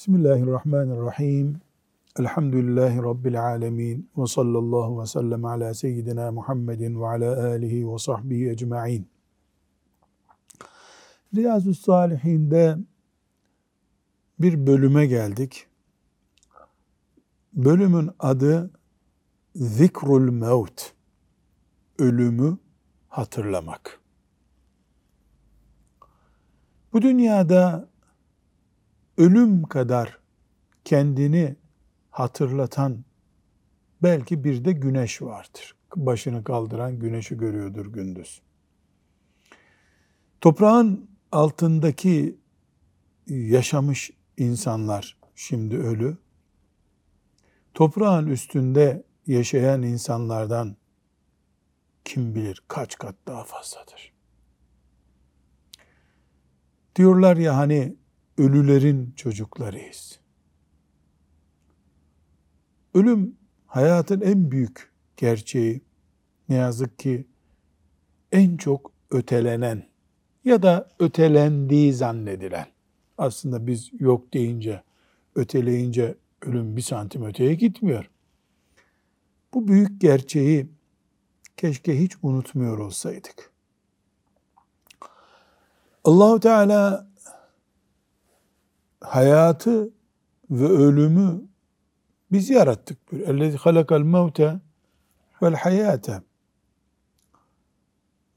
Bismillahirrahmanirrahim. Elhamdülillahi Rabbil alemin. Ve sallallahu ve sellem ala seyyidina Muhammedin ve ala alihi ve sahbihi ecma'in. Riyazu Salihin'de bir bölüme geldik. Bölümün adı Zikrul Mevt. Ölümü hatırlamak. Bu dünyada ölüm kadar kendini hatırlatan belki bir de güneş vardır. Başını kaldıran güneşi görüyordur gündüz. Toprağın altındaki yaşamış insanlar şimdi ölü. Toprağın üstünde yaşayan insanlardan kim bilir kaç kat daha fazladır. Diyorlar ya hani ölülerin çocuklarıyız. Ölüm hayatın en büyük gerçeği. Ne yazık ki en çok ötelenen ya da ötelendiği zannedilen. Aslında biz yok deyince, öteleyince ölüm bir santim öteye gitmiyor. Bu büyük gerçeği keşke hiç unutmuyor olsaydık. Allahu Teala hayatı ve ölümü biz yarattık. Ellezî halakal mevte vel hayate.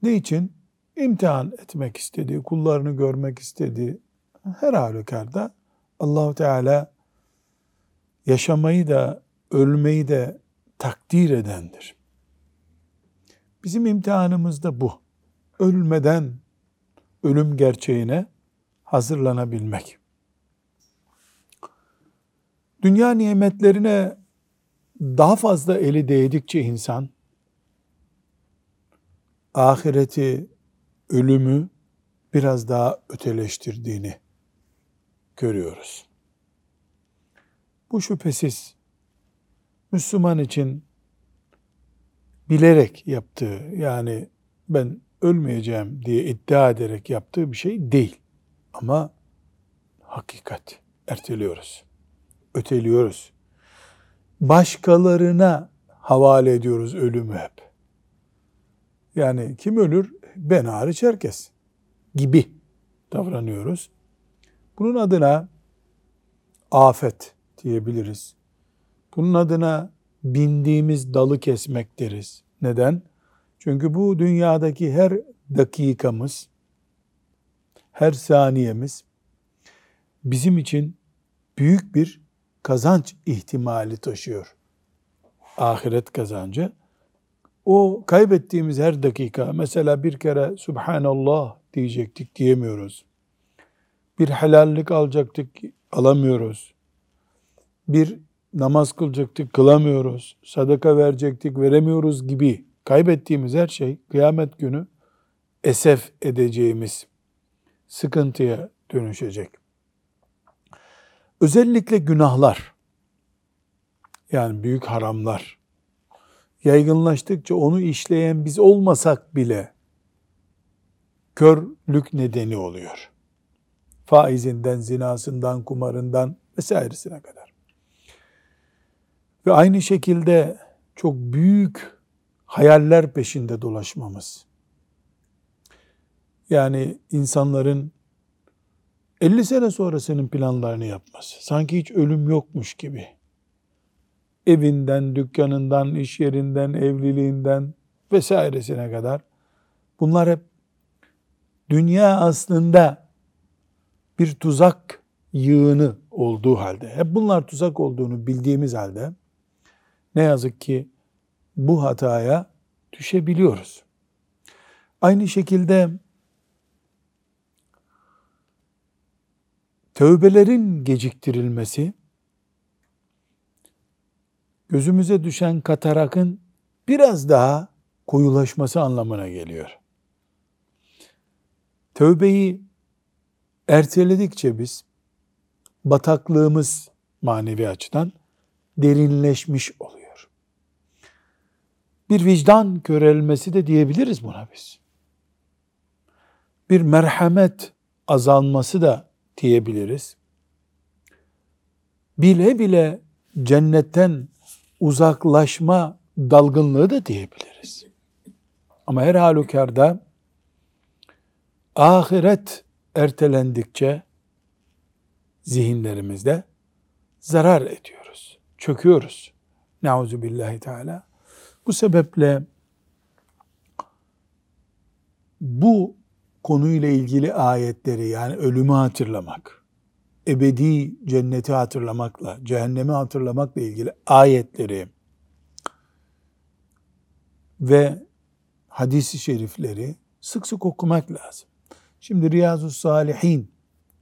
Ne için? İmtihan etmek istedi, kullarını görmek istedi. Her halükarda Allahu Teala yaşamayı da ölmeyi de takdir edendir. Bizim imtihanımız da bu. Ölmeden ölüm gerçeğine hazırlanabilmek. Dünya nimetlerine daha fazla eli değdikçe insan ahireti, ölümü biraz daha öteleştirdiğini görüyoruz. Bu şüphesiz Müslüman için bilerek yaptığı yani ben ölmeyeceğim diye iddia ederek yaptığı bir şey değil. Ama hakikat erteliyoruz öteliyoruz. Başkalarına havale ediyoruz ölümü hep. Yani kim ölür? Ben hariç herkes gibi davranıyoruz. Bunun adına afet diyebiliriz. Bunun adına bindiğimiz dalı kesmek deriz. Neden? Çünkü bu dünyadaki her dakikamız, her saniyemiz bizim için büyük bir kazanç ihtimali taşıyor. Ahiret kazancı. O kaybettiğimiz her dakika mesela bir kere Subhanallah diyecektik diyemiyoruz. Bir helallik alacaktık alamıyoruz. Bir namaz kılacaktık kılamıyoruz. Sadaka verecektik veremiyoruz gibi kaybettiğimiz her şey kıyamet günü esef edeceğimiz sıkıntıya dönüşecek. Özellikle günahlar, yani büyük haramlar, yaygınlaştıkça onu işleyen biz olmasak bile körlük nedeni oluyor. Faizinden, zinasından, kumarından vesairesine kadar. Ve aynı şekilde çok büyük hayaller peşinde dolaşmamız. Yani insanların 50 sene sonrasının planlarını yapması. Sanki hiç ölüm yokmuş gibi. Evinden, dükkanından, iş yerinden, evliliğinden vesairesine kadar. Bunlar hep dünya aslında bir tuzak yığını olduğu halde, hep bunlar tuzak olduğunu bildiğimiz halde ne yazık ki bu hataya düşebiliyoruz. Aynı şekilde tövbelerin geciktirilmesi, gözümüze düşen katarakın biraz daha koyulaşması anlamına geliyor. Tövbeyi erteledikçe biz bataklığımız manevi açıdan derinleşmiş oluyor. Bir vicdan körelmesi de diyebiliriz buna biz. Bir merhamet azalması da diyebiliriz. bile bile cennetten uzaklaşma dalgınlığı da diyebiliriz. Ama her halükarda ahiret ertelendikçe zihinlerimizde zarar ediyoruz. Çöküyoruz. Nauzu billahi teala. Bu sebeple bu konuyla ilgili ayetleri yani ölümü hatırlamak, ebedi cenneti hatırlamakla, cehennemi hatırlamakla ilgili ayetleri ve hadisi şerifleri sık sık okumak lazım. Şimdi Riyazu Salihin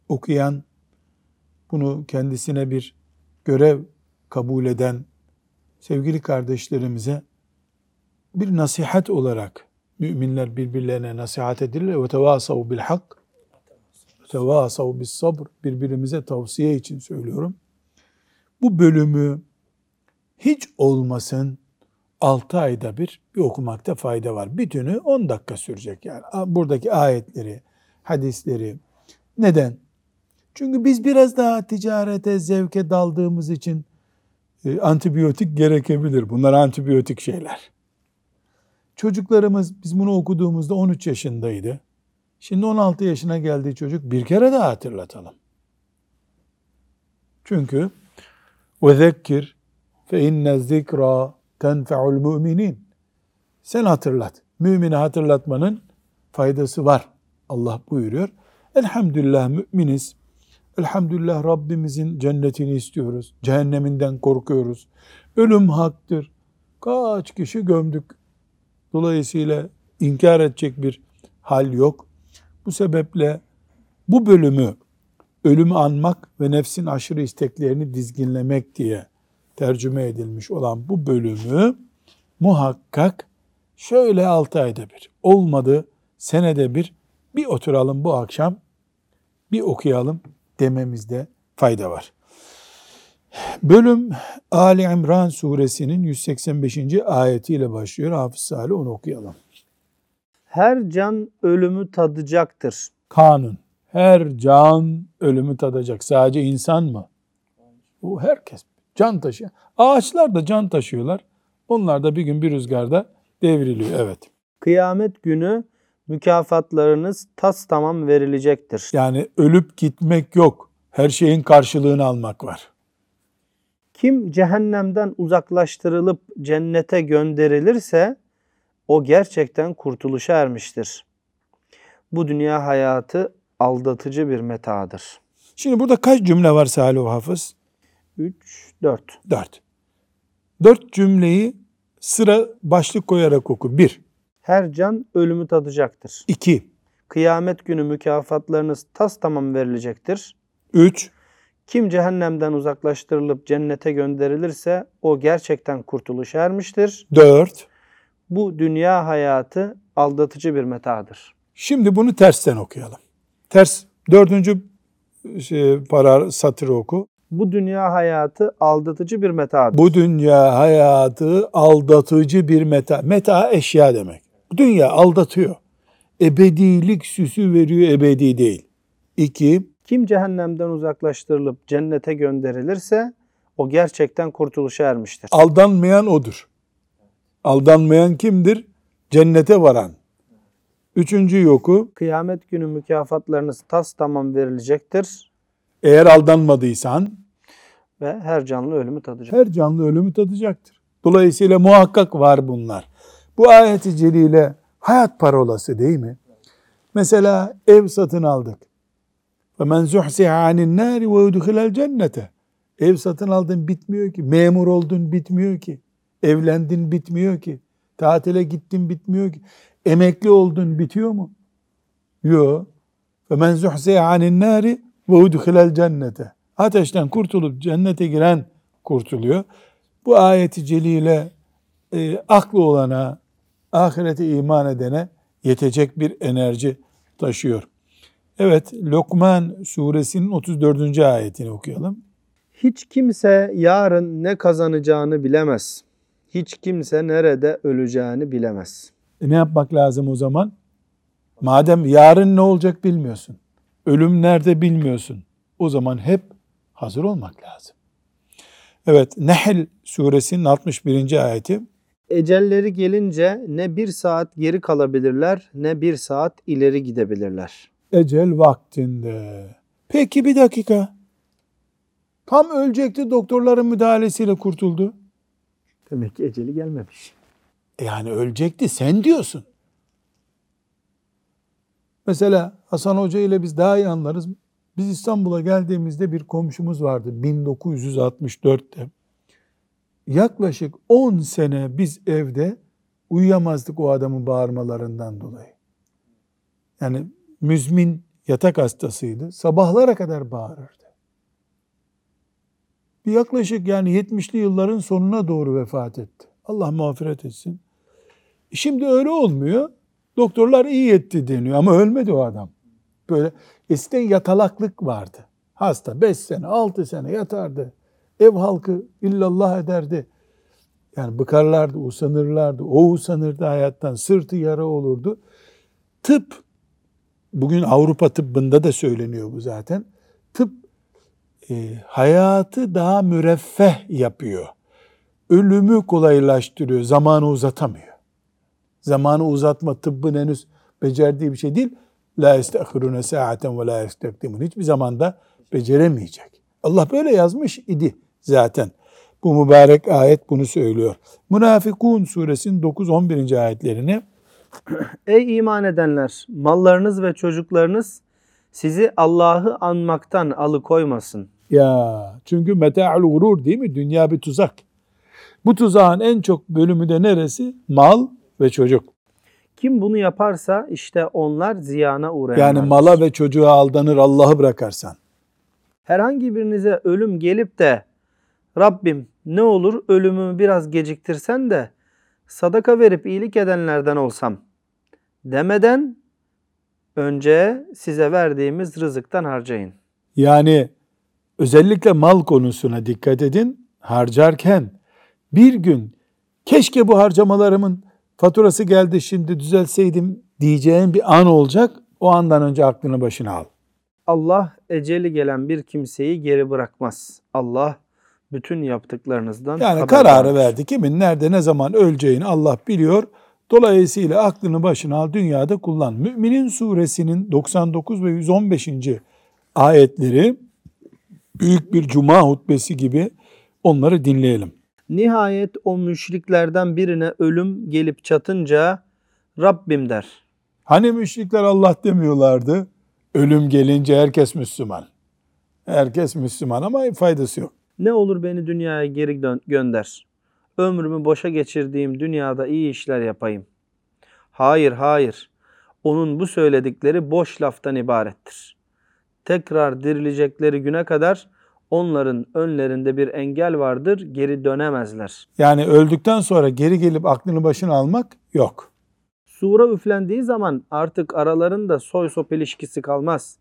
okuyan, bunu kendisine bir görev kabul eden sevgili kardeşlerimize bir nasihat olarak müminler birbirlerine nasihat edirler ve tevasav bil hak tevasav bis sabr birbirimize tavsiye için söylüyorum. Bu bölümü hiç olmasın 6 ayda bir bir okumakta fayda var. Bütünü 10 dakika sürecek yani. Buradaki ayetleri, hadisleri. Neden? Çünkü biz biraz daha ticarete, zevke daldığımız için e, antibiyotik gerekebilir. Bunlar antibiyotik şeyler. Çocuklarımız biz bunu okuduğumuzda 13 yaşındaydı. Şimdi 16 yaşına geldiği çocuk bir kere daha hatırlatalım. Çünkü fe inne zikra tenfe'ul müminin. Sen hatırlat. Mümini hatırlatmanın faydası var. Allah buyuruyor. Elhamdülillah müminiz. Elhamdülillah Rabbimizin cennetini istiyoruz. Cehenneminden korkuyoruz. Ölüm haktır. Kaç kişi gömdük. Dolayısıyla inkar edecek bir hal yok. Bu sebeple bu bölümü ölümü anmak ve nefsin aşırı isteklerini dizginlemek diye tercüme edilmiş olan bu bölümü muhakkak şöyle altı ayda bir, olmadı senede bir, bir oturalım bu akşam, bir okuyalım dememizde fayda var. Bölüm Ali İmran suresinin 185. ayetiyle başlıyor. Hafız Salih onu okuyalım. Her can ölümü tadacaktır. Kanun. Her can ölümü tadacak. Sadece insan mı? Bu herkes. Can taşıyor. Ağaçlar da can taşıyorlar. Onlar da bir gün bir rüzgarda devriliyor. Evet. Kıyamet günü mükafatlarınız tas tamam verilecektir. Yani ölüp gitmek yok. Her şeyin karşılığını almak var. Kim cehennemden uzaklaştırılıp cennete gönderilirse o gerçekten kurtuluşa ermiştir. Bu dünya hayatı aldatıcı bir metadır. Şimdi burada kaç cümle var Salih Hafız? 3, 4. 4. 4 cümleyi sıra başlık koyarak oku. 1. Her can ölümü tadacaktır. 2. Kıyamet günü mükafatlarınız tas tamam verilecektir. 3. Kim cehennemden uzaklaştırılıp cennete gönderilirse o gerçekten kurtuluş ermiştir. 4. Bu dünya hayatı aldatıcı bir metadır. Şimdi bunu tersten okuyalım. Ters dördüncü şey, para satırı oku. Bu dünya hayatı aldatıcı bir metadır. Bu dünya hayatı aldatıcı bir meta. Meta eşya demek. Dünya aldatıyor. Ebedilik süsü veriyor, ebedi değil. İki, Kim cehennemden uzaklaştırılıp cennete gönderilirse o gerçekten kurtuluşa ermiştir. aldanmayan odur. Aldanmayan kimdir? Cennete varan. Üçüncü yoku, Kıyamet günü mükafatlarınız tas tamam verilecektir eğer aldanmadıysan ve her canlı ölümü tadacak. her canlı ölümü tadacaktır. Dolayısıyla muhakkak var bunlar. Bu ayeti celile hayat parolası değil mi? Mesela ev satın aldık. Ve men zuhsiha anin nari ve udhilel cennete. Ev satın aldın bitmiyor ki. Memur oldun bitmiyor ki. Evlendin bitmiyor ki. Tatile gittin bitmiyor ki. Emekli oldun bitiyor mu? Yok. Ve men zuhsiha anin nari ve udhilel cennete. Ateşten kurtulup cennete giren kurtuluyor. Bu ayeti celile e, aklı olana, ahirete iman edene yetecek bir enerji taşıyor. Evet, Lokman suresinin 34. ayetini okuyalım. Hiç kimse yarın ne kazanacağını bilemez. Hiç kimse nerede öleceğini bilemez. E ne yapmak lazım o zaman? Madem yarın ne olacak bilmiyorsun. Ölüm nerede bilmiyorsun. O zaman hep hazır olmak lazım. Evet, Nehl suresinin 61. ayeti. Ecelleri gelince ne bir saat geri kalabilirler ne bir saat ileri gidebilirler. Ecel vaktinde. Peki bir dakika. Tam ölecekti doktorların müdahalesiyle kurtuldu. Demek ki eceli gelmemiş. E Yani ölecekti sen diyorsun. Mesela Hasan Hoca ile biz daha iyi anlarız. Biz İstanbul'a geldiğimizde bir komşumuz vardı 1964'te. Yaklaşık 10 sene biz evde uyuyamazdık o adamın bağırmalarından dolayı. Yani müzmin yatak hastasıydı. Sabahlara kadar bağırırdı. Bir yaklaşık yani 70'li yılların sonuna doğru vefat etti. Allah mağfiret etsin. Şimdi öyle olmuyor. Doktorlar iyi etti deniyor ama ölmedi o adam. Böyle eskiden yatalaklık vardı. Hasta 5 sene 6 sene yatardı. Ev halkı illallah ederdi. Yani bıkarlardı, usanırlardı. O usanırdı hayattan. Sırtı yara olurdu. Tıp, bugün Avrupa tıbbında da söyleniyor bu zaten. Tıp e, hayatı daha müreffeh yapıyor. Ölümü kolaylaştırıyor, zamanı uzatamıyor. Zamanı uzatma tıbbın henüz becerdiği bir şey değil. La estehirune saaten ve la yestekdimun. Hiçbir zamanda beceremeyecek. Allah böyle yazmış idi zaten. Bu mübarek ayet bunu söylüyor. Münafikun suresinin 9-11. ayetlerini Ey iman edenler! Mallarınız ve çocuklarınız sizi Allah'ı anmaktan alıkoymasın. ya çünkü meta'ul gurur değil mi? Dünya bir tuzak. Bu tuzağın en çok bölümü de neresi? Mal ve çocuk. Kim bunu yaparsa işte onlar ziyana uğrayanlar. Yani mala ve çocuğa aldanır Allah'ı bırakarsan. Herhangi birinize ölüm gelip de Rabbim ne olur ölümümü biraz geciktirsen de sadaka verip iyilik edenlerden olsam demeden önce size verdiğimiz rızıktan harcayın. Yani özellikle mal konusuna dikkat edin. Harcarken bir gün keşke bu harcamalarımın faturası geldi şimdi düzelseydim diyeceğin bir an olacak. O andan önce aklını başına al. Allah eceli gelen bir kimseyi geri bırakmaz. Allah bütün yaptıklarınızdan Yani kararı verdi. Kimin nerede ne zaman öleceğini Allah biliyor. Dolayısıyla aklını başına al, dünyada kullan. Müminin suresinin 99 ve 115. ayetleri büyük bir cuma hutbesi gibi onları dinleyelim. Nihayet o müşriklerden birine ölüm gelip çatınca Rabbim der. Hani müşrikler Allah demiyorlardı? Ölüm gelince herkes Müslüman. Herkes Müslüman ama faydası yok. Ne olur beni dünyaya geri dön- gönder. Ömrümü boşa geçirdiğim dünyada iyi işler yapayım. Hayır, hayır. Onun bu söyledikleri boş laftan ibarettir. Tekrar dirilecekleri güne kadar onların önlerinde bir engel vardır, geri dönemezler. Yani öldükten sonra geri gelip aklını başına almak yok. Sura üflendiği zaman artık aralarında soy sop ilişkisi kalmaz.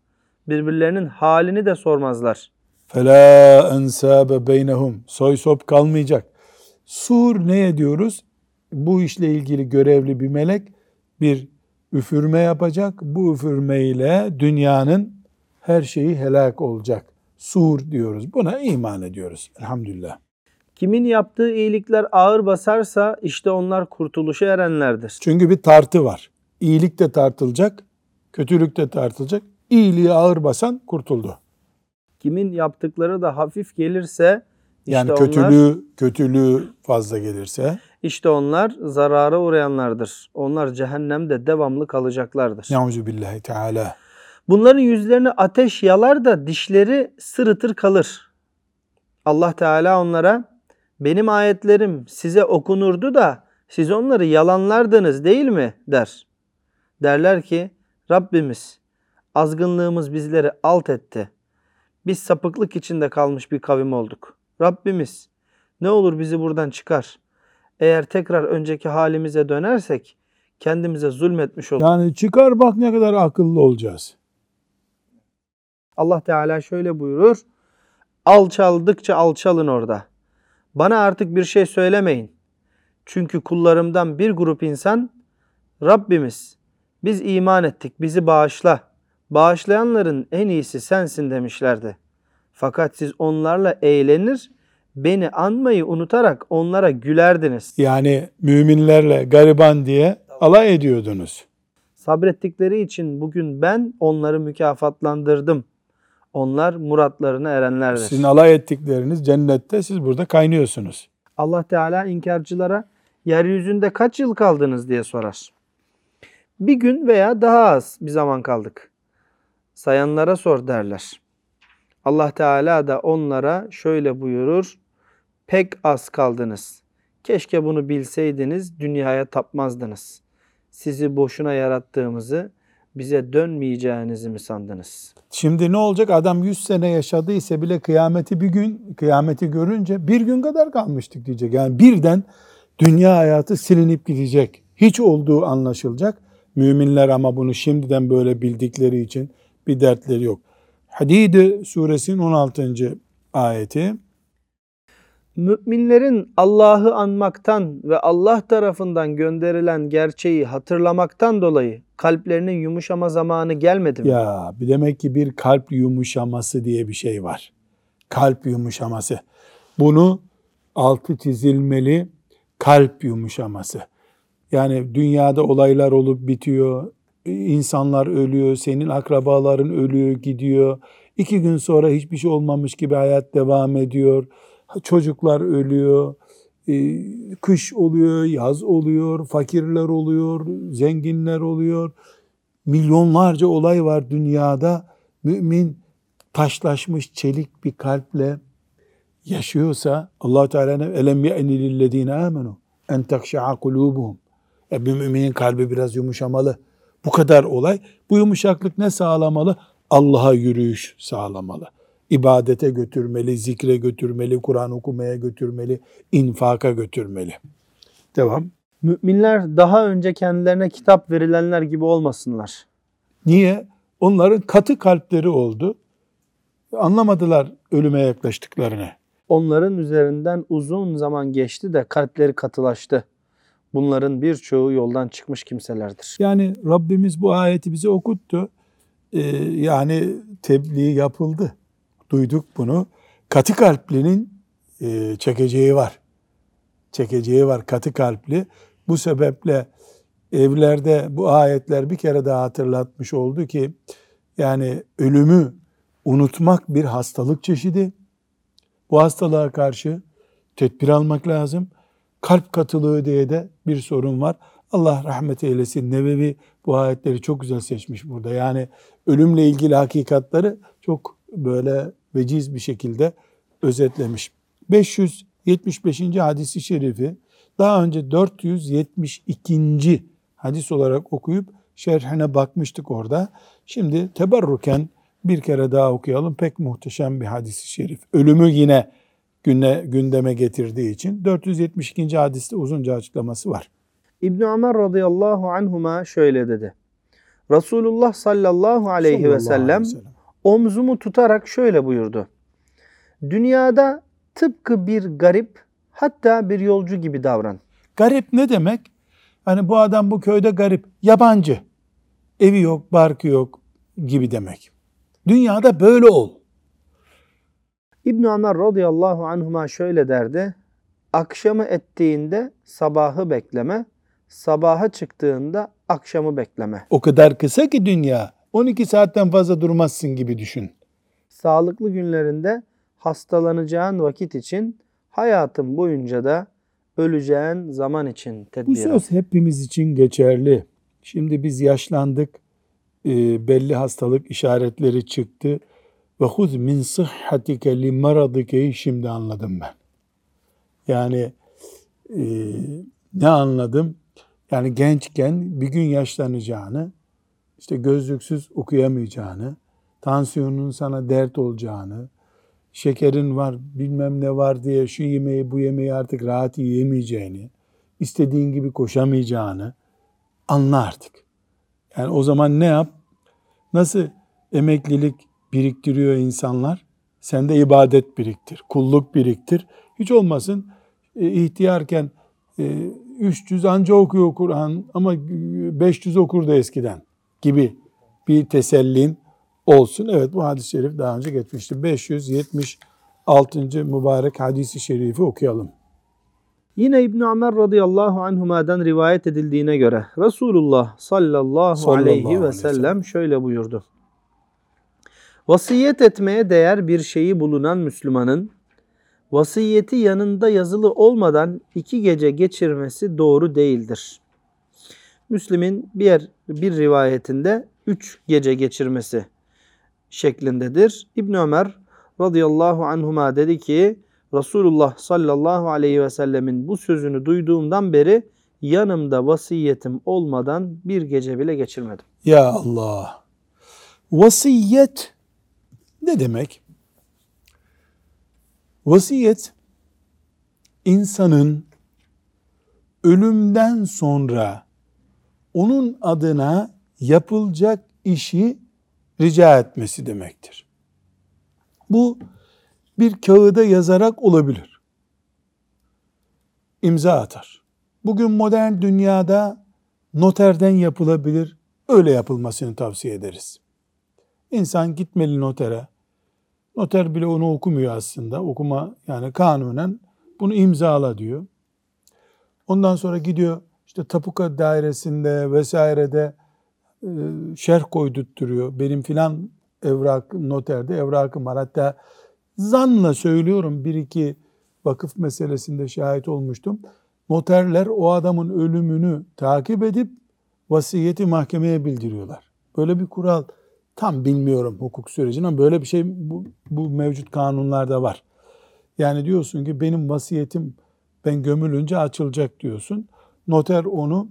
Birbirlerinin halini de sormazlar. فَلَا اَنْسَابَ بَيْنَهُمْ Soy sop kalmayacak. Sur ne diyoruz? Bu işle ilgili görevli bir melek bir üfürme yapacak. Bu üfürmeyle dünyanın her şeyi helak olacak. Sur diyoruz. Buna iman ediyoruz. Elhamdülillah. Kimin yaptığı iyilikler ağır basarsa işte onlar kurtuluşa erenlerdir. Çünkü bir tartı var. İyilik de tartılacak, kötülük de tartılacak. İyiliği ağır basan kurtuldu. Kimin yaptıkları da hafif gelirse işte Yani onlar, kötülüğü kötülüğü fazla gelirse işte onlar zarara uğrayanlardır. Onlar cehennemde devamlı kalacaklardır. Nauzu billahi teala. Bunların yüzlerini ateş yalar da dişleri sırıtır kalır. Allah Teala onlara benim ayetlerim size okunurdu da siz onları yalanlardınız değil mi der. Derler ki Rabbimiz azgınlığımız bizleri alt etti. Biz sapıklık içinde kalmış bir kavim olduk. Rabbimiz ne olur bizi buradan çıkar. Eğer tekrar önceki halimize dönersek kendimize zulmetmiş oluruz. Yani çıkar bak ne kadar akıllı olacağız. Allah Teala şöyle buyurur. Alçaldıkça alçalın orada. Bana artık bir şey söylemeyin. Çünkü kullarımdan bir grup insan Rabbimiz biz iman ettik bizi bağışla. Bağışlayanların en iyisi sensin demişlerdi. Fakat siz onlarla eğlenir beni anmayı unutarak onlara gülerdiniz. Yani müminlerle gariban diye alay ediyordunuz. Sabrettikleri için bugün ben onları mükafatlandırdım. Onlar muratlarına erenlerdir. Sizin alay ettikleriniz cennette siz burada kaynıyorsunuz. Allah Teala inkarcılara yeryüzünde kaç yıl kaldınız diye sorar. Bir gün veya daha az bir zaman kaldık. Sayanlara sor derler. Allah Teala da onlara şöyle buyurur. Pek az kaldınız. Keşke bunu bilseydiniz dünyaya tapmazdınız. Sizi boşuna yarattığımızı, bize dönmeyeceğinizi mi sandınız? Şimdi ne olacak? Adam 100 sene yaşadıysa bile kıyameti bir gün, kıyameti görünce bir gün kadar kalmıştık diyecek. Yani birden dünya hayatı silinip gidecek. Hiç olduğu anlaşılacak. Müminler ama bunu şimdiden böyle bildikleri için bir dertleri yok. Hadid suresinin 16. ayeti. Müminlerin Allah'ı anmaktan ve Allah tarafından gönderilen gerçeği hatırlamaktan dolayı kalplerinin yumuşama zamanı gelmedi mi? Ya bir demek ki bir kalp yumuşaması diye bir şey var. Kalp yumuşaması. Bunu altı çizilmeli kalp yumuşaması. Yani dünyada olaylar olup bitiyor, insanlar ölüyor, senin akrabaların ölüyor, gidiyor. İki gün sonra hiçbir şey olmamış gibi hayat devam ediyor. Çocuklar ölüyor, e, kış oluyor, yaz oluyor, fakirler oluyor, zenginler oluyor. Milyonlarca olay var dünyada. Mümin taşlaşmış çelik bir kalple yaşıyorsa Allah Teala ne elem ye'ni lillezine amenu en takşa'a kulubuhum. E bir müminin kalbi biraz yumuşamalı. Bu kadar olay. Bu yumuşaklık ne sağlamalı? Allah'a yürüyüş sağlamalı. İbadete götürmeli, zikre götürmeli, Kur'an okumaya götürmeli, infaka götürmeli. Devam. Müminler daha önce kendilerine kitap verilenler gibi olmasınlar. Niye? Onların katı kalpleri oldu. Anlamadılar ölüme yaklaştıklarını. Onların üzerinden uzun zaman geçti de kalpleri katılaştı. Bunların birçoğu yoldan çıkmış kimselerdir. Yani Rabbimiz bu ayeti bize okuttu. Ee, yani tebliğ yapıldı. Duyduk bunu. Katı kalplinin e, çekeceği var. Çekeceği var katı kalpli. Bu sebeple evlerde bu ayetler bir kere daha hatırlatmış oldu ki yani ölümü unutmak bir hastalık çeşidi. Bu hastalığa karşı tedbir almak lazım. Kalp katılığı diye de bir sorun var. Allah rahmet eylesin. Nebevi bu ayetleri çok güzel seçmiş burada. Yani ölümle ilgili hakikatları çok böyle veciz bir şekilde özetlemiş. 575. hadisi şerifi daha önce 472. hadis olarak okuyup şerhine bakmıştık orada. Şimdi teberruken bir kere daha okuyalım. Pek muhteşem bir hadisi şerif. Ölümü yine güne, gündeme getirdiği için 472. hadiste uzunca açıklaması var. İbn Ömer radıyallahu anhuma şöyle dedi. Resulullah sallallahu aleyhi ve sellem omzumu tutarak şöyle buyurdu. Dünyada tıpkı bir garip hatta bir yolcu gibi davran. Garip ne demek? Hani bu adam bu köyde garip, yabancı. Evi yok, barkı yok gibi demek. Dünyada böyle ol. İbn Ömer radıyallahu anhuma şöyle derdi. Akşamı ettiğinde sabahı bekleme, sabaha çıktığında akşamı bekleme. O kadar kısa ki dünya. 12 saatten fazla durmazsın gibi düşün. Sağlıklı günlerinde hastalanacağın vakit için hayatın boyunca da öleceğin zaman için Bu tedbir al. söz hepimiz için geçerli. Şimdi biz yaşlandık, e, belli hastalık işaretleri çıktı. Ve huz min sıhhatike li maradikeyi şimdi anladım ben. Yani e, ne anladım? Yani gençken bir gün yaşlanacağını, işte gözlüksüz okuyamayacağını, tansiyonun sana dert olacağını, şekerin var bilmem ne var diye şu yemeği bu yemeği artık rahat yiyemeyeceğini, istediğin gibi koşamayacağını anla artık. Yani o zaman ne yap? Nasıl emeklilik biriktiriyor insanlar? Sen de ibadet biriktir, kulluk biriktir. Hiç olmasın e, ihtiyarken e, 300 anca okuyor Kur'an ama 500 okurdu eskiden gibi bir tesellin olsun. Evet bu hadis-i şerif daha önce geçmişti. altıncı mübarek hadisi şerifi okuyalım. Yine İbn Ömer radıyallahu anhuma'dan rivayet edildiğine göre Resulullah sallallahu, Sallallahu aleyhi ve sellem şöyle buyurdu. Vasiyet etmeye değer bir şeyi bulunan Müslümanın vasiyeti yanında yazılı olmadan iki gece geçirmesi doğru değildir. Müslim'in bir bir rivayetinde üç gece geçirmesi şeklindedir. İbn Ömer radıyallahu anhuma dedi ki Resulullah sallallahu aleyhi ve sellemin bu sözünü duyduğumdan beri yanımda vasiyetim olmadan bir gece bile geçirmedim. Ya Allah. Vasiyet ne demek? Vasiyet insanın ölümden sonra onun adına yapılacak işi rica etmesi demektir. Bu bir kağıda yazarak olabilir. İmza atar. Bugün modern dünyada noterden yapılabilir. Öyle yapılmasını tavsiye ederiz. İnsan gitmeli notere. Noter bile onu okumuyor aslında. Okuma yani kanunen bunu imzala diyor. Ondan sonra gidiyor işte tapuka dairesinde vesairede e, şerh koydurtturuyor. Benim filan evrak noterde evrakım var. Hatta zanla söylüyorum bir iki vakıf meselesinde şahit olmuştum. Noterler o adamın ölümünü takip edip vasiyeti mahkemeye bildiriyorlar. Böyle bir kural tam bilmiyorum hukuk sürecini ama böyle bir şey bu, bu mevcut kanunlarda var. Yani diyorsun ki benim vasiyetim ben gömülünce açılacak diyorsun. Noter onu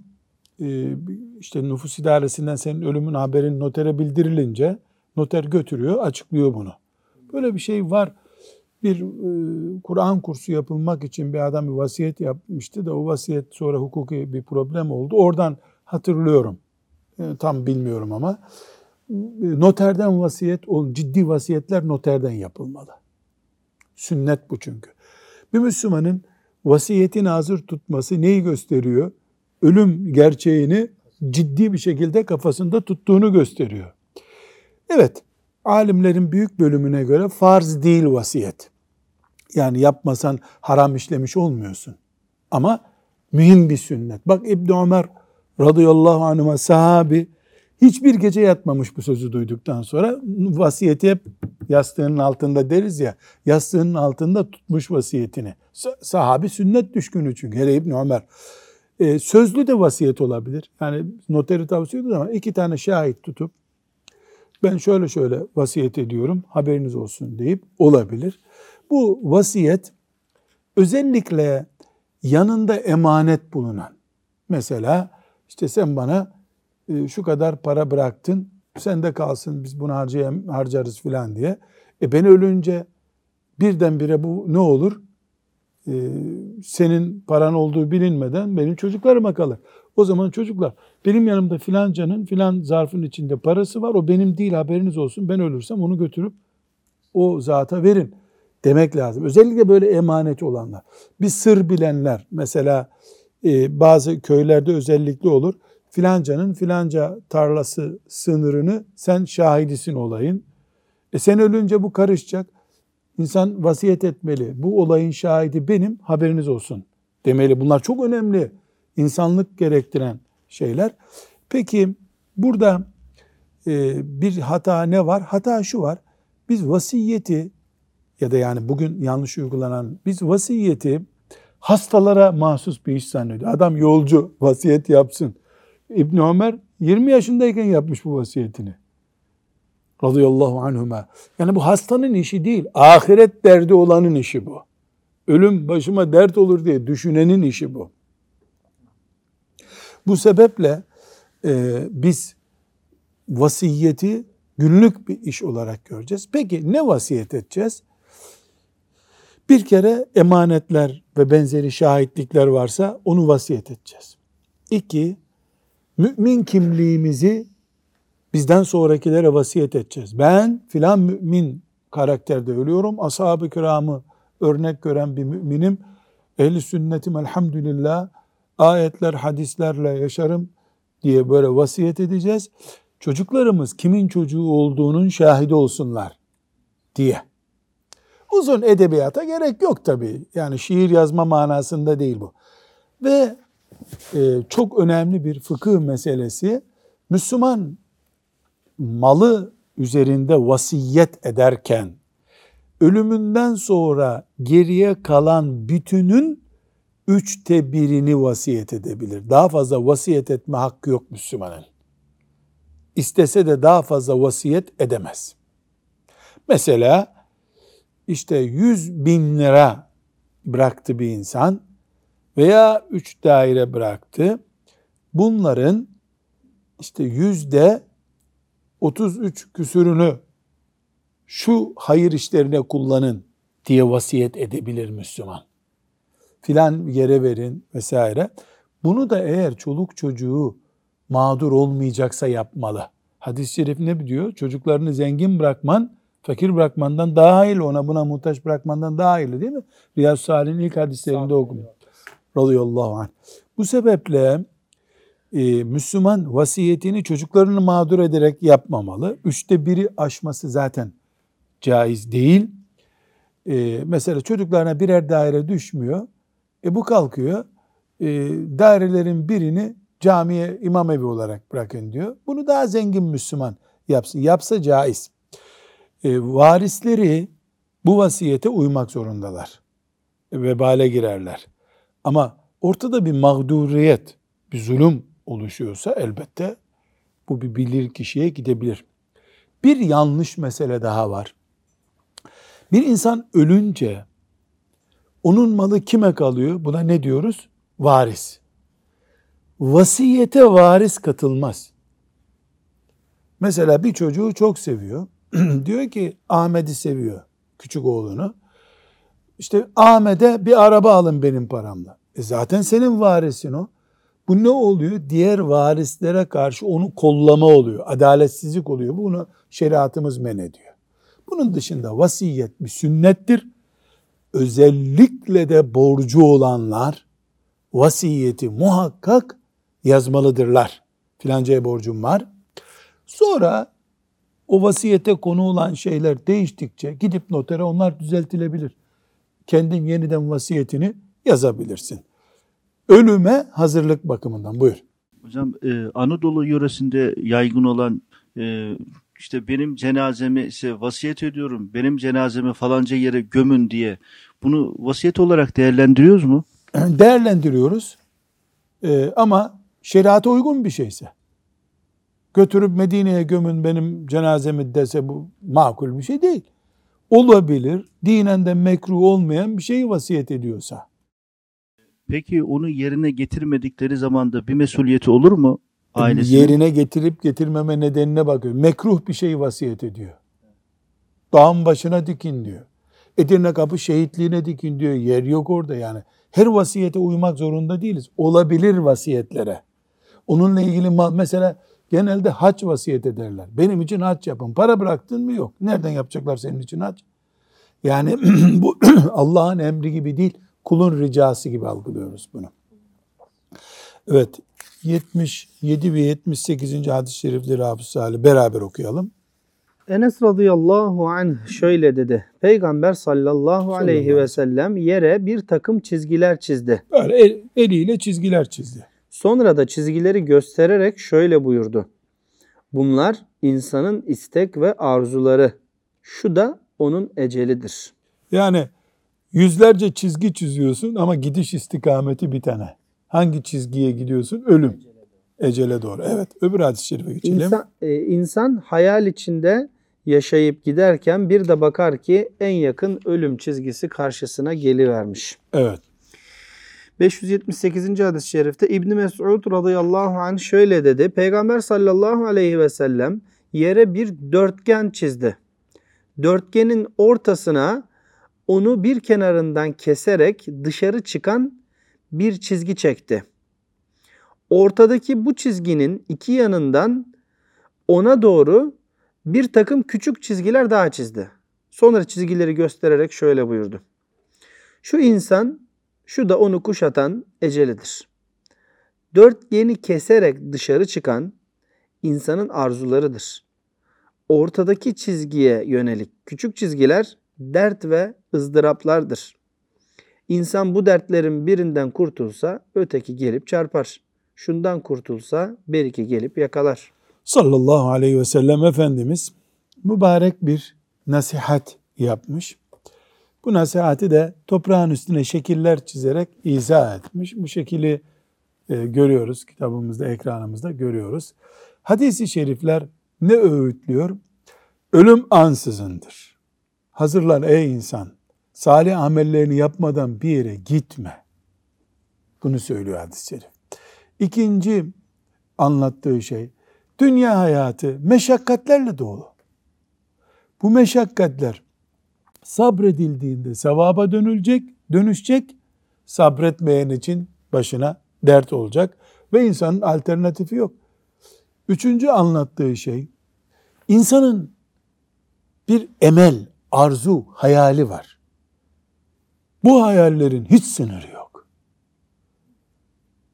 e, işte nüfus idaresinden senin ölümün haberin notere bildirilince noter götürüyor, açıklıyor bunu. Böyle bir şey var. Bir e, Kur'an kursu yapılmak için bir adam bir vasiyet yapmıştı da o vasiyet sonra hukuki bir problem oldu. Oradan hatırlıyorum. E, tam bilmiyorum ama noterden vasiyet, o ciddi vasiyetler noterden yapılmalı. Sünnet bu çünkü. Bir Müslümanın vasiyetini hazır tutması neyi gösteriyor? Ölüm gerçeğini ciddi bir şekilde kafasında tuttuğunu gösteriyor. Evet, alimlerin büyük bölümüne göre farz değil vasiyet. Yani yapmasan haram işlemiş olmuyorsun. Ama mühim bir sünnet. Bak İbn Ömer radıyallahu anh'a sahabi hiçbir gece yatmamış bu sözü duyduktan sonra vasiyeti hep yastığının altında deriz ya yastığının altında tutmuş vasiyetini. Sahabi sünnet düşkünü çünkü hele İbn Ömer. Ee, sözlü de vasiyet olabilir. Yani noteri tavsiye ediyoruz ama iki tane şahit tutup ben şöyle şöyle vasiyet ediyorum haberiniz olsun deyip olabilir. Bu vasiyet özellikle yanında emanet bulunan mesela işte sen bana şu kadar para bıraktın sen de kalsın biz bunu harcayam, harcarız filan diye. E ben ölünce birdenbire bu ne olur? Ee, senin paran olduğu bilinmeden benim çocuklarıma kalır. O zaman çocuklar benim yanımda filancanın filan zarfın içinde parası var o benim değil haberiniz olsun ben ölürsem onu götürüp o zata verin demek lazım. Özellikle böyle emanet olanlar. Bir sır bilenler mesela e, bazı köylerde özellikle olur. Filancanın filanca tarlası sınırını sen şahidisin olayın. E sen ölünce bu karışacak. İnsan vasiyet etmeli. Bu olayın şahidi benim haberiniz olsun demeli. Bunlar çok önemli. insanlık gerektiren şeyler. Peki burada e, bir hata ne var? Hata şu var. Biz vasiyeti ya da yani bugün yanlış uygulanan biz vasiyeti hastalara mahsus bir iş zannediyor. Adam yolcu vasiyet yapsın. İbn Ömer 20 yaşındayken yapmış bu vasiyetini. Radıyallahu anhuma. Yani bu hastanın işi değil. Ahiret derdi olanın işi bu. Ölüm başıma dert olur diye düşünenin işi bu. Bu sebeple e, biz vasiyeti günlük bir iş olarak göreceğiz. Peki ne vasiyet edeceğiz? Bir kere emanetler ve benzeri şahitlikler varsa onu vasiyet edeceğiz. İki, mümin kimliğimizi bizden sonrakilere vasiyet edeceğiz. Ben filan mümin karakterde ölüyorum. Ashab-ı kiramı örnek gören bir müminim. Ehli sünnetim elhamdülillah ayetler, hadislerle yaşarım diye böyle vasiyet edeceğiz. Çocuklarımız kimin çocuğu olduğunun şahidi olsunlar diye. Uzun edebiyata gerek yok tabii. Yani şiir yazma manasında değil bu. Ve çok önemli bir fıkıh meselesi. Müslüman malı üzerinde vasiyet ederken ölümünden sonra geriye kalan bütünün üçte birini vasiyet edebilir. Daha fazla vasiyet etme hakkı yok Müslümanın. İstese de daha fazla vasiyet edemez. Mesela işte 100 bin lira bıraktı bir insan veya 3 daire bıraktı. Bunların işte yüzde 33 küsürünü şu hayır işlerine kullanın diye vasiyet edebilir Müslüman. Filan yere verin vesaire. Bunu da eğer çoluk çocuğu mağdur olmayacaksa yapmalı. Hadis-i şerif ne diyor? Çocuklarını zengin bırakman, fakir bırakmandan daha hayırlı, ona buna muhtaç bırakmandan daha hayırlı değil mi? Riyaz Salih'in ilk hadislerinde okumuş. Radıyallahu anh. Bu sebeple e, Müslüman vasiyetini çocuklarını mağdur ederek yapmamalı. Üçte biri aşması zaten caiz değil. E, mesela çocuklarına birer daire düşmüyor. E bu kalkıyor. E, dairelerin birini camiye imam evi olarak bırakın diyor. Bunu daha zengin Müslüman yapsın. Yapsa caiz. E, varisleri bu vasiyete uymak zorundalar. Vebale girerler. Ama ortada bir mağduriyet, bir zulüm oluşuyorsa elbette bu bir bilir kişiye gidebilir. Bir yanlış mesele daha var. Bir insan ölünce onun malı kime kalıyor? Buna ne diyoruz? Varis. Vasiyete varis katılmaz. Mesela bir çocuğu çok seviyor. diyor ki Ahmet'i seviyor, küçük oğlunu. İşte Ahmet'e bir araba alın benim paramla. E zaten senin varisin o. Bu ne oluyor? Diğer varislere karşı onu kollama oluyor. Adaletsizlik oluyor. Bunu şeriatımız men ediyor. Bunun dışında vasiyet bir sünnettir. Özellikle de borcu olanlar vasiyeti muhakkak yazmalıdırlar. Filancaya borcum var. Sonra o vasiyete konu olan şeyler değiştikçe gidip notere onlar düzeltilebilir. Kendin yeniden vasiyetini yazabilirsin. Ölüme hazırlık bakımından buyur. Hocam e, Anadolu yöresinde yaygın olan e, işte benim cenazemi ise vasiyet ediyorum, benim cenazemi falanca yere gömün diye bunu vasiyet olarak değerlendiriyoruz mu? Değerlendiriyoruz ee, ama şeriata uygun bir şeyse. Götürüp Medine'ye gömün benim cenazemi dese bu makul bir şey değil. Olabilir, dinen de mekruh olmayan bir şeyi vasiyet ediyorsa. Peki onu yerine getirmedikleri zaman da bir mesuliyeti olur mu? Ailesine? Yerine getirip getirmeme nedenine bakıyor. Mekruh bir şeyi vasiyet ediyor. Dağın başına dikin diyor. Edirne kapı şehitliğine dikin diyor. Yer yok orada yani. Her vasiyete uymak zorunda değiliz. Olabilir vasiyetlere. Onunla ilgili mesela genelde hac vasiyet ederler. Benim için hac yapın. Para bıraktın mı? Yok. Nereden yapacaklar senin için hac? Yani bu Allah'ın emri gibi değil, kulun ricası gibi algılıyoruz bunu. Evet, 77 ve 78. hadis-i şerifleri Hafız Salih beraber okuyalım. Enes radıyallahu anh şöyle dedi. Peygamber sallallahu aleyhi ve sellem yere bir takım çizgiler çizdi. Böyle el, eliyle çizgiler çizdi. Sonra da çizgileri göstererek şöyle buyurdu. Bunlar insanın istek ve arzuları. Şu da onun ecelidir. Yani yüzlerce çizgi çiziyorsun ama gidiş istikameti bir tane. Hangi çizgiye gidiyorsun? Ölüm. Ecele doğru. Evet. Öbür hadis-i şerife geçelim. İnsan, e, insan hayal içinde yaşayıp giderken bir de bakar ki en yakın ölüm çizgisi karşısına gelivermiş. Evet. 578. hadis-i şerifte İbn Mes'ud radıyallahu anh şöyle dedi. Peygamber sallallahu aleyhi ve sellem yere bir dörtgen çizdi. Dörtgenin ortasına onu bir kenarından keserek dışarı çıkan bir çizgi çekti. Ortadaki bu çizginin iki yanından ona doğru bir takım küçük çizgiler daha çizdi. Sonra çizgileri göstererek şöyle buyurdu. Şu insan, şu da onu kuşatan ecelidir. Dörtgeni keserek dışarı çıkan insanın arzularıdır. Ortadaki çizgiye yönelik küçük çizgiler dert ve ızdıraplardır. İnsan bu dertlerin birinden kurtulsa öteki gelip çarpar. Şundan kurtulsa bir iki gelip yakalar. Sallallahu aleyhi ve sellem Efendimiz mübarek bir nasihat yapmış. Bu nasihati de toprağın üstüne şekiller çizerek izah etmiş. Bu şekili e, görüyoruz kitabımızda, ekranımızda görüyoruz. Hadis-i şerifler ne öğütlüyor? Ölüm ansızındır. Hazırlan ey insan. Salih amellerini yapmadan bir yere gitme. Bunu söylüyor hadis-i şerif. İkinci anlattığı şey, dünya hayatı meşakkatlerle dolu. Bu meşakkatler sabredildiğinde sevaba dönülecek, dönüşecek, sabretmeyen için başına dert olacak ve insanın alternatifi yok. Üçüncü anlattığı şey, insanın bir emel, arzu, hayali var. Bu hayallerin hiç sınırı yok.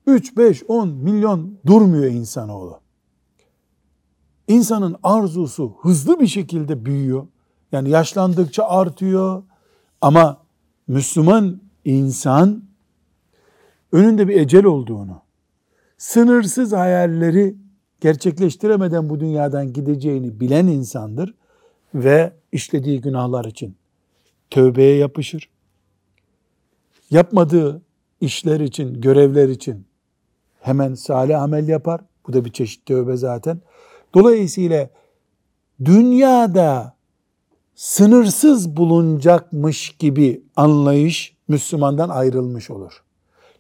3, 5, 10 milyon durmuyor insanoğlu. İnsanın arzusu hızlı bir şekilde büyüyor. Yani yaşlandıkça artıyor. Ama Müslüman insan önünde bir ecel olduğunu, sınırsız hayalleri gerçekleştiremeden bu dünyadan gideceğini bilen insandır ve işlediği günahlar için tövbeye yapışır. Yapmadığı işler için, görevler için hemen salih amel yapar. Bu da bir çeşit tövbe zaten. Dolayısıyla dünyada sınırsız bulunacakmış gibi anlayış Müslümandan ayrılmış olur.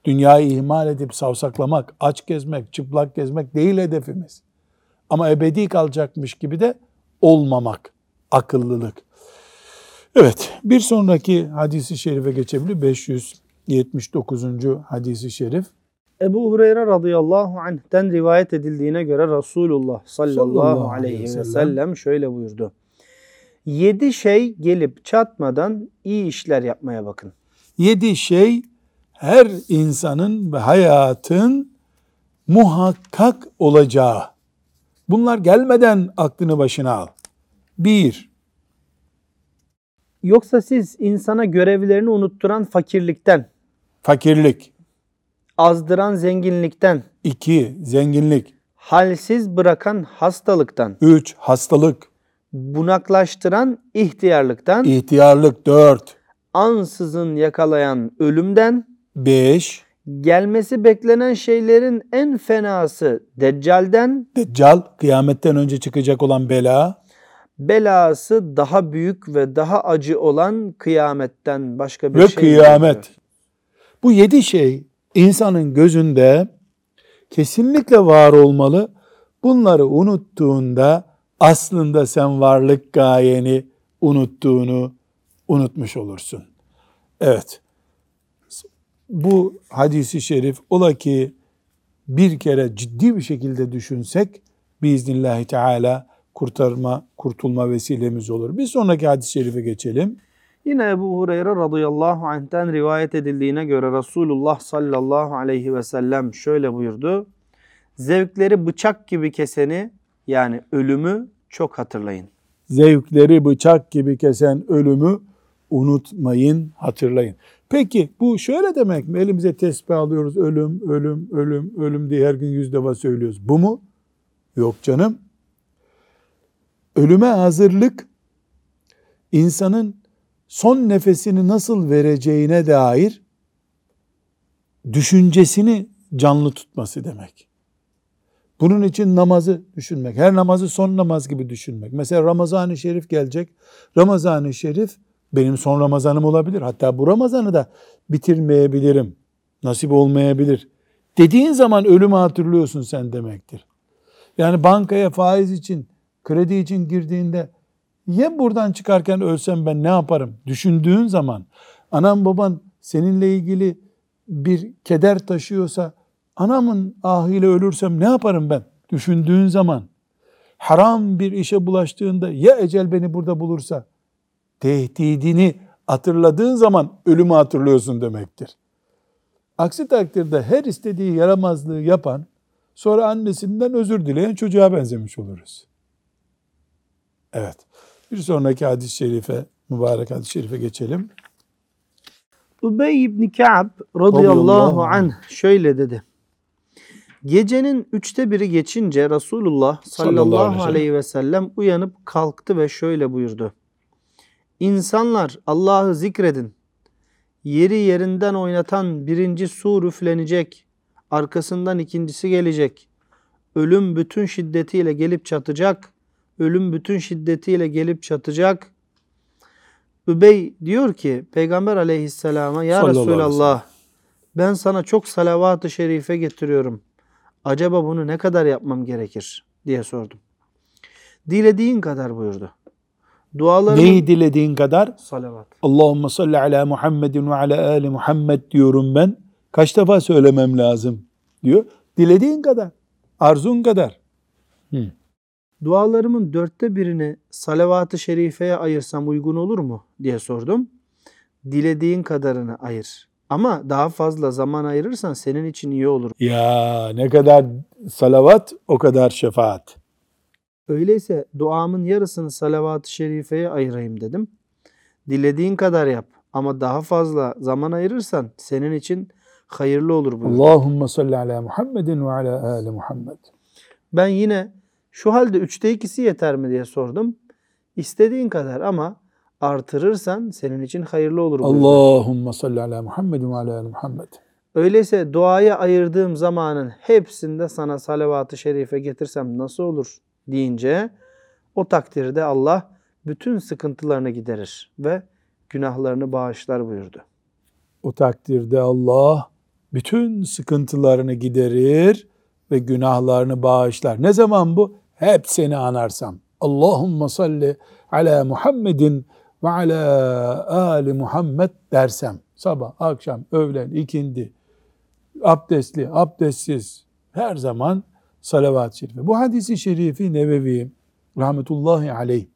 Dünyayı ihmal edip savsaklamak, aç gezmek, çıplak gezmek değil hedefimiz. Ama ebedi kalacakmış gibi de olmamak, akıllılık. Evet, bir sonraki hadisi şerife geçebilir. 579. hadisi şerif. Ebu Hureyre radıyallahu anh'ten rivayet edildiğine göre Resulullah sallallahu, Sallallahu aleyhi ve sellem şöyle buyurdu. Yedi şey gelip çatmadan iyi işler yapmaya bakın. Yedi şey her insanın ve hayatın muhakkak olacağı. Bunlar gelmeden aklını başına al. Bir, Yoksa siz insana görevlerini unutturan fakirlikten, fakirlik. azdıran zenginlikten, iki zenginlik. halsiz bırakan hastalıktan, Üç, hastalık. Bunaklaştıran ihtiyarlıktan, ihtiyarlık. Dört, ansızın yakalayan ölümden, beş, gelmesi beklenen şeylerin en fenası Deccal'den, deccal, kıyametten önce çıkacak olan bela. belası daha büyük ve daha acı olan kıyametten başka bir ve şey kıyamet. değildir. Bu yedi şey insanın gözünde kesinlikle var olmalı. Bunları unuttuğunda aslında sen varlık gayeni unuttuğunu unutmuş olursun. Evet. Bu hadisi şerif ola ki bir kere ciddi bir şekilde düşünsek biiznillahü teala kurtarma, kurtulma vesilemiz olur. Bir sonraki hadis-i şerife geçelim. Yine Ebu Hureyre radıyallahu anh'ten rivayet edildiğine göre Resulullah sallallahu aleyhi ve sellem şöyle buyurdu. Zevkleri bıçak gibi keseni yani ölümü çok hatırlayın. zevkleri bıçak gibi kesen ölümü unutmayın, hatırlayın. Peki bu şöyle demek mi? Elimize tesbih alıyoruz, ölüm, ölüm, ölüm, ölüm diye her gün yüz defa söylüyoruz. Bu mu? Yok canım. Ölüme hazırlık, insanın son nefesini nasıl vereceğine dair düşüncesini canlı tutması demek. Bunun için namazı düşünmek. Her namazı son namaz gibi düşünmek. Mesela Ramazan-ı Şerif gelecek. Ramazan-ı Şerif benim son Ramazanım olabilir. Hatta bu Ramazan'ı da bitirmeyebilirim. Nasip olmayabilir. Dediğin zaman ölümü hatırlıyorsun sen demektir. Yani bankaya faiz için, kredi için girdiğinde ya buradan çıkarken ölsem ben ne yaparım? Düşündüğün zaman anam baban seninle ilgili bir keder taşıyorsa anamın ahıyla ölürsem ne yaparım ben? Düşündüğün zaman haram bir işe bulaştığında ya ecel beni burada bulursa tehdidini hatırladığın zaman ölümü hatırlıyorsun demektir. Aksi takdirde her istediği yaramazlığı yapan sonra annesinden özür dileyen çocuğa benzemiş oluruz. Evet. Bir sonraki hadis-i şerife mübarek hadis-i şerife geçelim. Ubey ibn Ka'b radıyallahu anh şöyle dedi. Gecenin üçte biri geçince Resulullah Sallallahu aleyhi ve sallallahu sellem. aleyhi ve sellem uyanıp kalktı ve şöyle buyurdu. İnsanlar Allah'ı zikredin. Yeri yerinden oynatan birinci su üflenecek. Arkasından ikincisi gelecek. Ölüm bütün şiddetiyle gelip çatacak. Ölüm bütün şiddetiyle gelip çatacak. Übey diyor ki Peygamber aleyhisselama ya Sallallahu Resulallah ben sana çok salavat-ı şerife getiriyorum. Acaba bunu ne kadar yapmam gerekir diye sordum. Dilediğin kadar buyurdu. Dualarımın Neyi dilediğin kadar? salavat. Allahümme salli ala Muhammedin ve ala ali Muhammed diyorum ben. Kaç defa söylemem lazım diyor. Dilediğin kadar. Arzun kadar. Dualarımın dörtte birini salavat-ı şerifeye ayırsam uygun olur mu diye sordum. Dilediğin kadarını ayır. Ama daha fazla zaman ayırırsan senin için iyi olur. Ya ne kadar salavat o kadar şefaat. Öyleyse duamın yarısını salavat-ı şerifeye ayırayım dedim. Dilediğin kadar yap ama daha fazla zaman ayırırsan senin için hayırlı olur buyurdu. Allahümme salli ala Muhammedin ve ala ali Muhammed. Ben yine şu halde üçte ikisi yeter mi diye sordum. İstediğin kadar ama artırırsan senin için hayırlı olur buyurdu. Allahümme salli ala Muhammedin ve ala Muhammed. Öyleyse duaya ayırdığım zamanın hepsinde sana salavat-ı şerife getirsem nasıl olur deyince o takdirde Allah bütün sıkıntılarını giderir ve günahlarını bağışlar buyurdu. O takdirde Allah bütün sıkıntılarını giderir ve günahlarını bağışlar. Ne zaman bu? Hep seni anarsam. Allahümme salli ala Muhammedin ve ala ali Muhammed dersem. Sabah, akşam, öğlen, ikindi, abdestli, abdestsiz her zaman salavat-ı şerife. Bu hadisi şerifi Nevevi rahmetullahi aleyh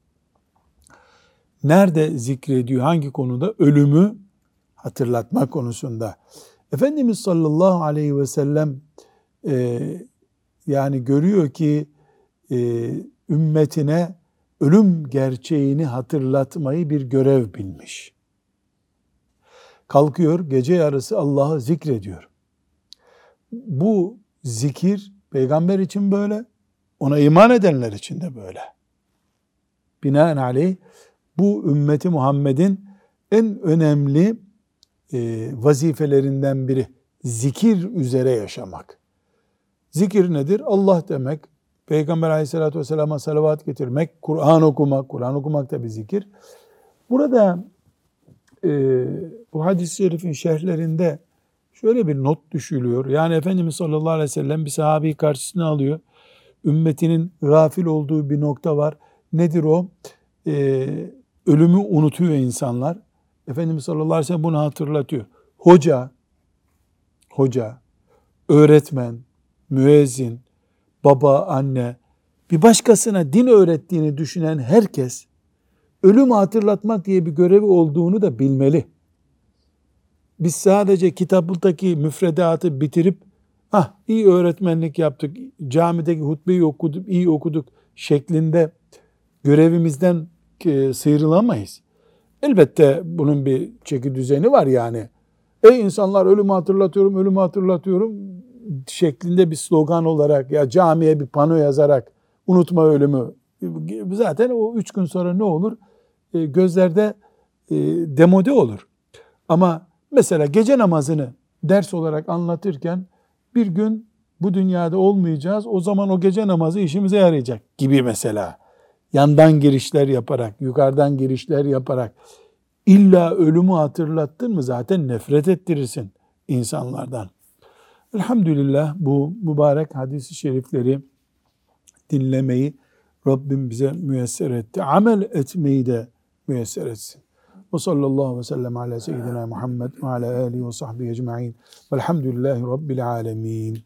nerede zikrediyor? Hangi konuda? Ölümü hatırlatma konusunda. Efendimiz sallallahu aleyhi ve sellem e, yani görüyor ki e, ümmetine ölüm gerçeğini hatırlatmayı bir görev bilmiş. Kalkıyor gece yarısı Allah'ı zikrediyor. Bu zikir peygamber için böyle, ona iman edenler için de böyle. Binaenaleyh bu ümmeti Muhammed'in en önemli e, vazifelerinden biri zikir üzere yaşamak. Zikir nedir? Allah demek, Peygamber aleyhissalatü vesselam'a salavat getirmek, Kur'an okumak, Kur'an okumak da bir zikir. Burada e, bu hadis-i şerifin şerhlerinde şöyle bir not düşülüyor. Yani Efendimiz sallallahu aleyhi ve sellem bir sahabeyi karşısına alıyor. Ümmetinin gafil olduğu bir nokta var. Nedir o? Ee, ölümü unutuyor insanlar. Efendimiz sallallahu aleyhi ve sellem bunu hatırlatıyor. Hoca, hoca, öğretmen, müezzin, baba, anne, bir başkasına din öğrettiğini düşünen herkes ölümü hatırlatmak diye bir görevi olduğunu da bilmeli. Biz sadece kitaptaki müfredatı bitirip ah iyi öğretmenlik yaptık, camideki hutbeyi okuduk, iyi okuduk şeklinde görevimizden e, sıyrılamayız. Elbette bunun bir çeki düzeni var yani. Ey insanlar ölümü hatırlatıyorum, ölümü hatırlatıyorum şeklinde bir slogan olarak ya camiye bir pano yazarak unutma ölümü. Zaten o üç gün sonra ne olur? E, gözlerde e, demode olur. Ama mesela gece namazını ders olarak anlatırken bir gün bu dünyada olmayacağız. O zaman o gece namazı işimize yarayacak gibi mesela. Yandan girişler yaparak, yukarıdan girişler yaparak illa ölümü hatırlattın mı zaten nefret ettirirsin insanlardan. Elhamdülillah bu mübarek hadisi şerifleri dinlemeyi Rabbim bize müyesser etti. Amel etmeyi de müyesser etsin. Ve sallallahu ve sellem ala seyyidina Muhammed ve ala alihi ve sahbihi ecma'in. Velhamdülillahi Rabbil alemin.